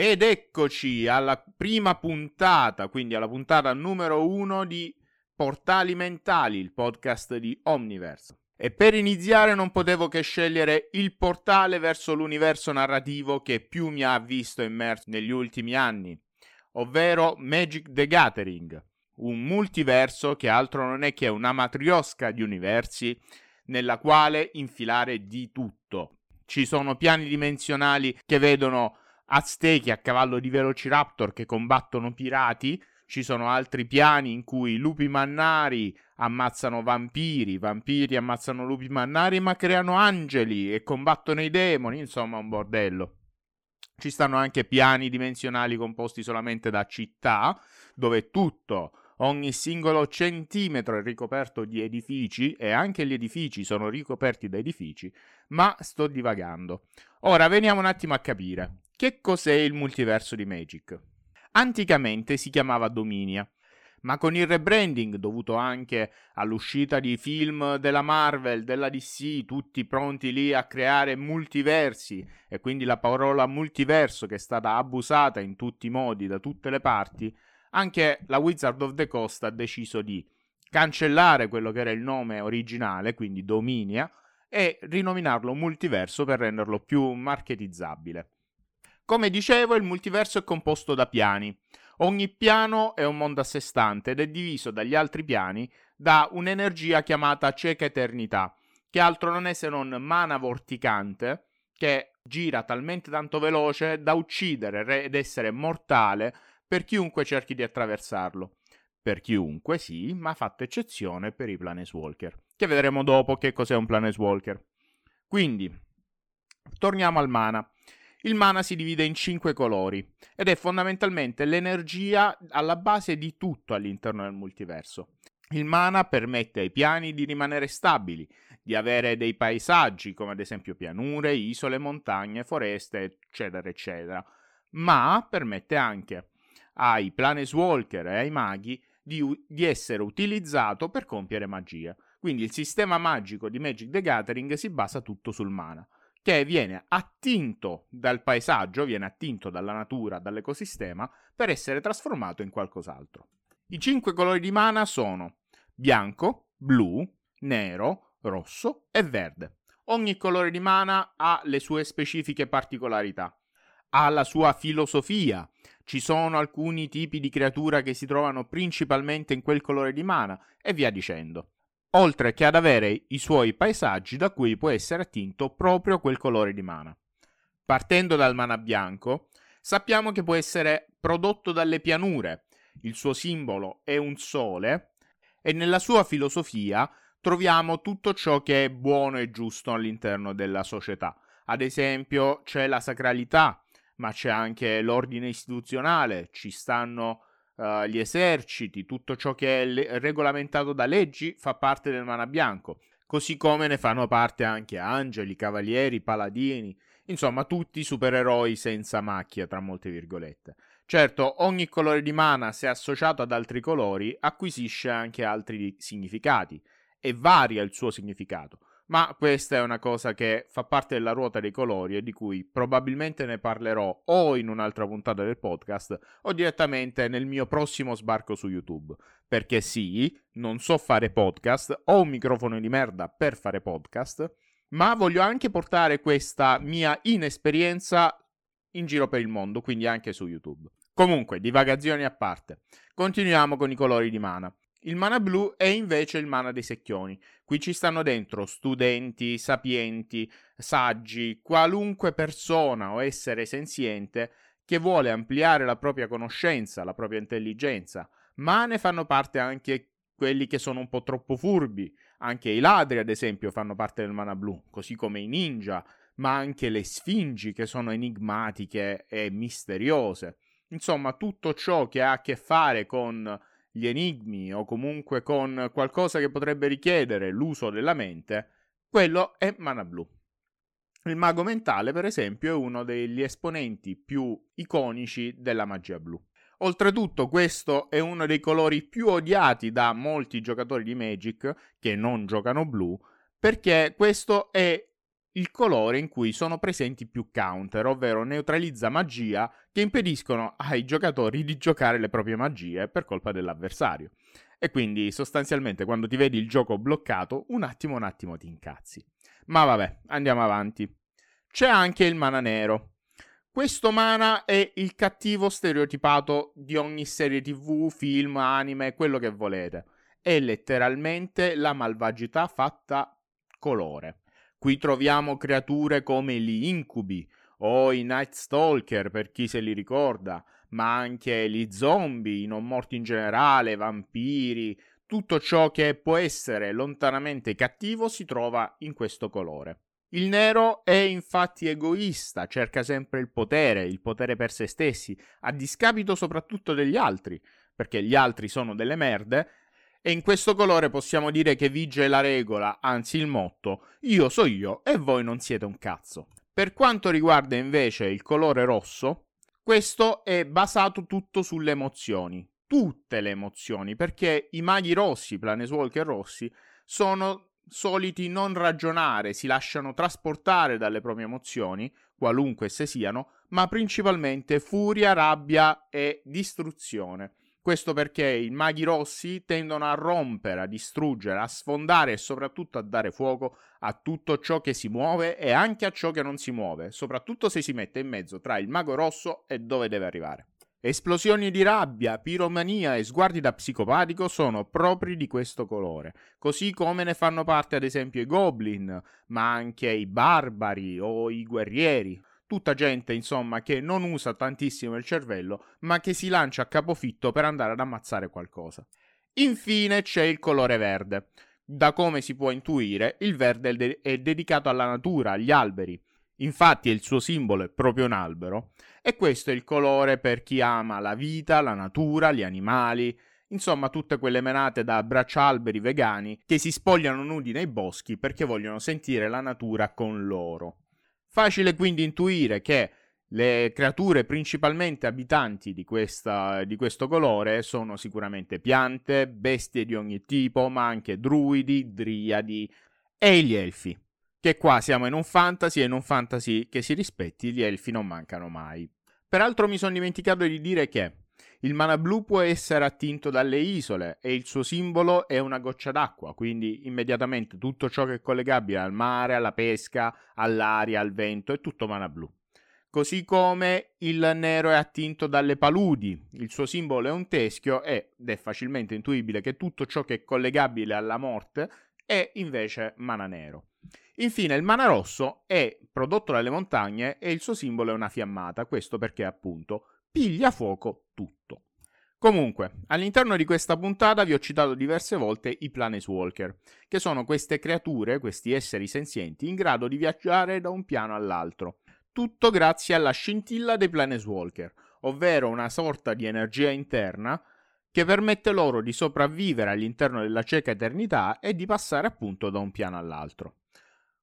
Ed eccoci alla prima puntata, quindi alla puntata numero uno di Portali Mentali, il podcast di Omniverse. E per iniziare non potevo che scegliere il portale verso l'universo narrativo che più mi ha visto immerso negli ultimi anni, ovvero Magic the Gathering, un multiverso che altro non è che una matriosca di universi nella quale infilare di tutto. Ci sono piani dimensionali che vedono Aztechi a cavallo di Velociraptor che combattono pirati. Ci sono altri piani in cui lupi mannari ammazzano vampiri, vampiri ammazzano lupi mannari ma creano angeli e combattono i demoni, insomma un bordello. Ci stanno anche piani dimensionali composti solamente da città, dove tutto, ogni singolo centimetro è ricoperto di edifici e anche gli edifici sono ricoperti da edifici, ma sto divagando. Ora veniamo un attimo a capire. Che cos'è il multiverso di Magic? Anticamente si chiamava Dominia, ma con il rebranding dovuto anche all'uscita di film della Marvel, della DC, tutti pronti lì a creare multiversi e quindi la parola multiverso che è stata abusata in tutti i modi da tutte le parti, anche la Wizard of the Coast ha deciso di cancellare quello che era il nome originale, quindi Dominia, e rinominarlo multiverso per renderlo più marketizzabile. Come dicevo, il multiverso è composto da piani. Ogni piano è un mondo a sé stante ed è diviso dagli altri piani da un'energia chiamata cieca eternità, che altro non è se non mana vorticante che gira talmente tanto veloce da uccidere ed essere mortale per chiunque cerchi di attraversarlo. Per chiunque sì, ma fatta eccezione per i Planeswalker, che vedremo dopo che cos'è un Planeswalker. Quindi, torniamo al mana. Il mana si divide in cinque colori ed è fondamentalmente l'energia alla base di tutto all'interno del multiverso. Il mana permette ai piani di rimanere stabili, di avere dei paesaggi come ad esempio pianure, isole, montagne, foreste, eccetera, eccetera, ma permette anche ai planeswalker e ai maghi di, di essere utilizzato per compiere magia. Quindi il sistema magico di Magic the Gathering si basa tutto sul mana che viene attinto dal paesaggio, viene attinto dalla natura, dall'ecosistema, per essere trasformato in qualcos'altro. I cinque colori di mana sono bianco, blu, nero, rosso e verde. Ogni colore di mana ha le sue specifiche particolarità, ha la sua filosofia. Ci sono alcuni tipi di creatura che si trovano principalmente in quel colore di mana e via dicendo oltre che ad avere i suoi paesaggi da cui può essere attinto proprio quel colore di mana. Partendo dal mana bianco, sappiamo che può essere prodotto dalle pianure, il suo simbolo è un sole e nella sua filosofia troviamo tutto ciò che è buono e giusto all'interno della società. Ad esempio c'è la sacralità, ma c'è anche l'ordine istituzionale, ci stanno uh, gli eserciti, tutto ciò che è le- regolamentato da leggi fa parte del mana bianco, così come ne fanno parte anche angeli, cavalieri, paladini, insomma tutti supereroi senza macchia, tra molte virgolette. Certo, ogni colore di mana, se associato ad altri colori, acquisisce anche altri significati e varia il suo significato ma questa è una cosa che fa parte della ruota dei colori e di cui probabilmente ne parlerò o in un'altra puntata del podcast o direttamente nel mio prossimo sbarco su YouTube. Perché sì, non so fare podcast, ho un microfono di merda per fare podcast, ma voglio anche portare questa mia inesperienza in giro per il mondo, quindi anche su YouTube. Comunque, divagazioni a parte. Continuiamo con i colori di mana. Il mana blu è invece il mana dei secchioni. Qui ci stanno dentro studenti, sapienti, saggi, qualunque persona o essere senziente che vuole ampliare la propria conoscenza, la propria intelligenza, ma ne fanno parte anche quelli che sono un po' troppo furbi. Anche i ladri, ad esempio, fanno parte del mana blu, così come i ninja, ma anche le sfingi che sono enigmatiche e misteriose. Insomma, tutto ciò che ha a che fare con gli enigmi o comunque con qualcosa che potrebbe richiedere l'uso della mente, quello è mana blu. Il mago mentale, per esempio, è uno degli esponenti più iconici della magia blu. Oltretutto, questo è uno dei colori più odiati da molti giocatori di Magic che non giocano blu, perché questo è il colore in cui sono presenti più counter, ovvero neutralizza magia che impediscono ai giocatori di giocare le proprie magie per colpa dell'avversario. E quindi sostanzialmente quando ti vedi il gioco bloccato, un attimo un attimo ti incazzi. Ma vabbè, andiamo avanti. C'è anche il mana nero. Questo mana è il cattivo stereotipato di ogni serie tv, film, anime, quello che volete. È letteralmente la malvagità fatta colore. Qui troviamo creature come gli incubi o i Night Stalker per chi se li ricorda, ma anche gli zombie, i non morti in generale, vampiri, tutto ciò che può essere lontanamente cattivo si trova in questo colore. Il nero è infatti egoista, cerca sempre il potere, il potere per se stessi, a discapito soprattutto degli altri, perché gli altri sono delle merde, e in questo colore possiamo dire che vige la regola, anzi il motto, io so io e voi non siete un cazzo. Per quanto riguarda invece il colore rosso, questo è basato tutto sulle emozioni, tutte le emozioni, perché i maghi rossi, Planeswalker rossi, sono soliti non ragionare, si lasciano trasportare dalle proprie emozioni, qualunque esse siano, ma principalmente furia, rabbia e distruzione. Questo perché i maghi rossi tendono a rompere, a distruggere, a sfondare e soprattutto a dare fuoco a tutto ciò che si muove e anche a ciò che non si muove, soprattutto se si mette in mezzo tra il mago rosso e dove deve arrivare. Esplosioni di rabbia, piromania e sguardi da psicopatico sono propri di questo colore, così come ne fanno parte ad esempio i goblin, ma anche i barbari o i guerrieri. Tutta gente, insomma, che non usa tantissimo il cervello, ma che si lancia a capofitto per andare ad ammazzare qualcosa. Infine c'è il colore verde. Da come si può intuire, il verde è dedicato alla natura, agli alberi. Infatti il suo simbolo è proprio un albero e questo è il colore per chi ama la vita, la natura, gli animali, insomma tutte quelle menate da braccialberi vegani che si spogliano nudi nei boschi perché vogliono sentire la natura con loro. Facile quindi intuire che le creature principalmente abitanti di, questa, di, questo colore sono sicuramente piante, bestie di ogni tipo, ma anche druidi, driadi e gli elfi. Che qua siamo in un fantasy e in un fantasy che si rispetti gli elfi non mancano mai. Peraltro mi sono dimenticato di dire che il mana blu può essere attinto dalle isole e il suo simbolo è una goccia d'acqua, quindi immediatamente tutto ciò che è collegabile al mare, alla pesca, all'aria, al vento è tutto mana blu. Così come il nero è attinto dalle paludi, il suo simbolo è un teschio ed è facilmente intuibile che tutto ciò che è collegabile alla morte è invece mana nero. Infine il mana rosso è prodotto dalle montagne e il suo simbolo è una fiammata, questo perché appunto piglia fuoco tutto. Comunque, all'interno di questa puntata vi ho citato diverse volte i Planeswalker, che sono queste creature, questi esseri senzienti, in grado di viaggiare da un piano all'altro. Tutto grazie alla scintilla dei Planeswalker, ovvero una sorta di energia interna che permette loro di sopravvivere all'interno della cieca eternità e di passare appunto da un piano all'altro.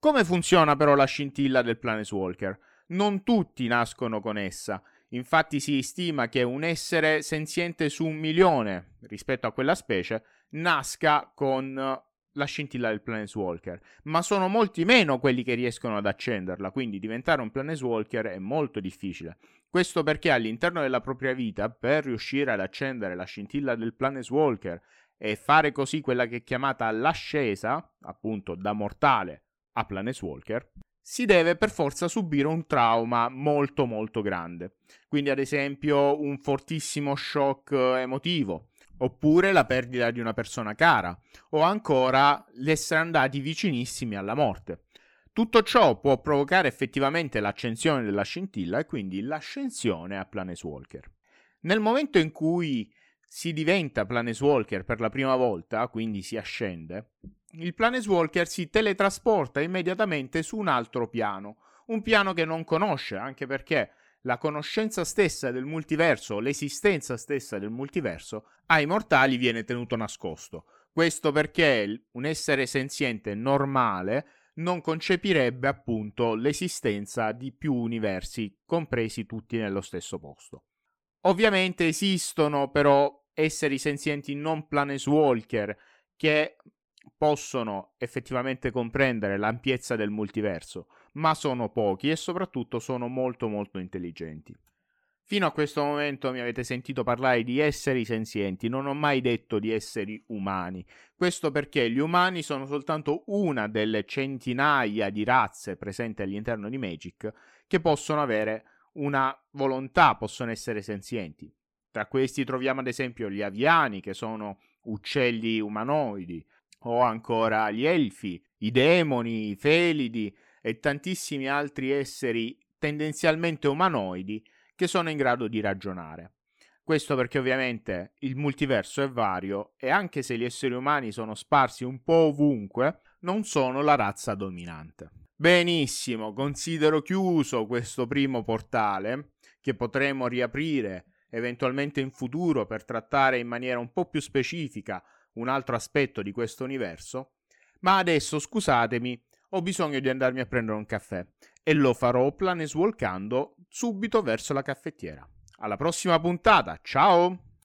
Come funziona però la scintilla del Planeswalker? Non tutti nascono con essa. Infatti si stima che un essere senziente su un milione rispetto a quella specie nasca con la scintilla del Planeswalker, ma sono molti meno quelli che riescono ad accenderla, quindi diventare un Planeswalker è molto difficile. Questo perché all'interno della propria vita, per riuscire ad accendere la scintilla del Planeswalker e fare così quella che è chiamata l'ascesa, appunto da mortale a Planeswalker, si deve per forza subire un trauma molto molto grande. Quindi ad esempio un fortissimo shock emotivo, oppure la perdita di una persona cara, o ancora l'essere andati vicinissimi alla morte. Tutto ciò può provocare effettivamente l'accensione della scintilla e quindi l'ascensione a Planeswalker. Nel momento in cui si diventa Planeswalker per la prima volta, quindi si ascende, il Planeswalker si teletrasporta immediatamente su un altro piano, un piano che non conosce, anche perché la conoscenza stessa del multiverso, l'esistenza stessa del multiverso, ai mortali viene tenuto nascosto. Questo perché un essere senziente normale non concepirebbe appunto l'esistenza di più universi, compresi tutti nello stesso posto. Ovviamente esistono però esseri senzienti non planeswalker che possono effettivamente comprendere l'ampiezza del multiverso, ma sono pochi e soprattutto sono molto molto intelligenti. Fino a questo momento mi avete sentito parlare di esseri senzienti, non ho mai detto di esseri umani. Questo perché gli umani sono soltanto una delle centinaia di razze presenti all'interno di Magic che possono avere una volontà, possono essere senzienti. Tra questi troviamo ad esempio gli aviani, che sono uccelli umanoidi, o ancora gli elfi, i demoni, i felidi e tantissimi altri esseri tendenzialmente umanoidi che sono in grado di ragionare. Questo perché ovviamente il multiverso è vario e anche se gli esseri umani sono sparsi un po' ovunque, non sono la razza dominante. Benissimo, considero chiuso questo primo portale che potremo riaprire eventualmente in futuro per trattare in maniera un po' più specifica un altro aspetto di questo universo, ma adesso scusatemi, ho bisogno di andarmi a prendere un caffè e lo farò planeswalkando subito verso la caffettiera. Alla prossima puntata, ciao!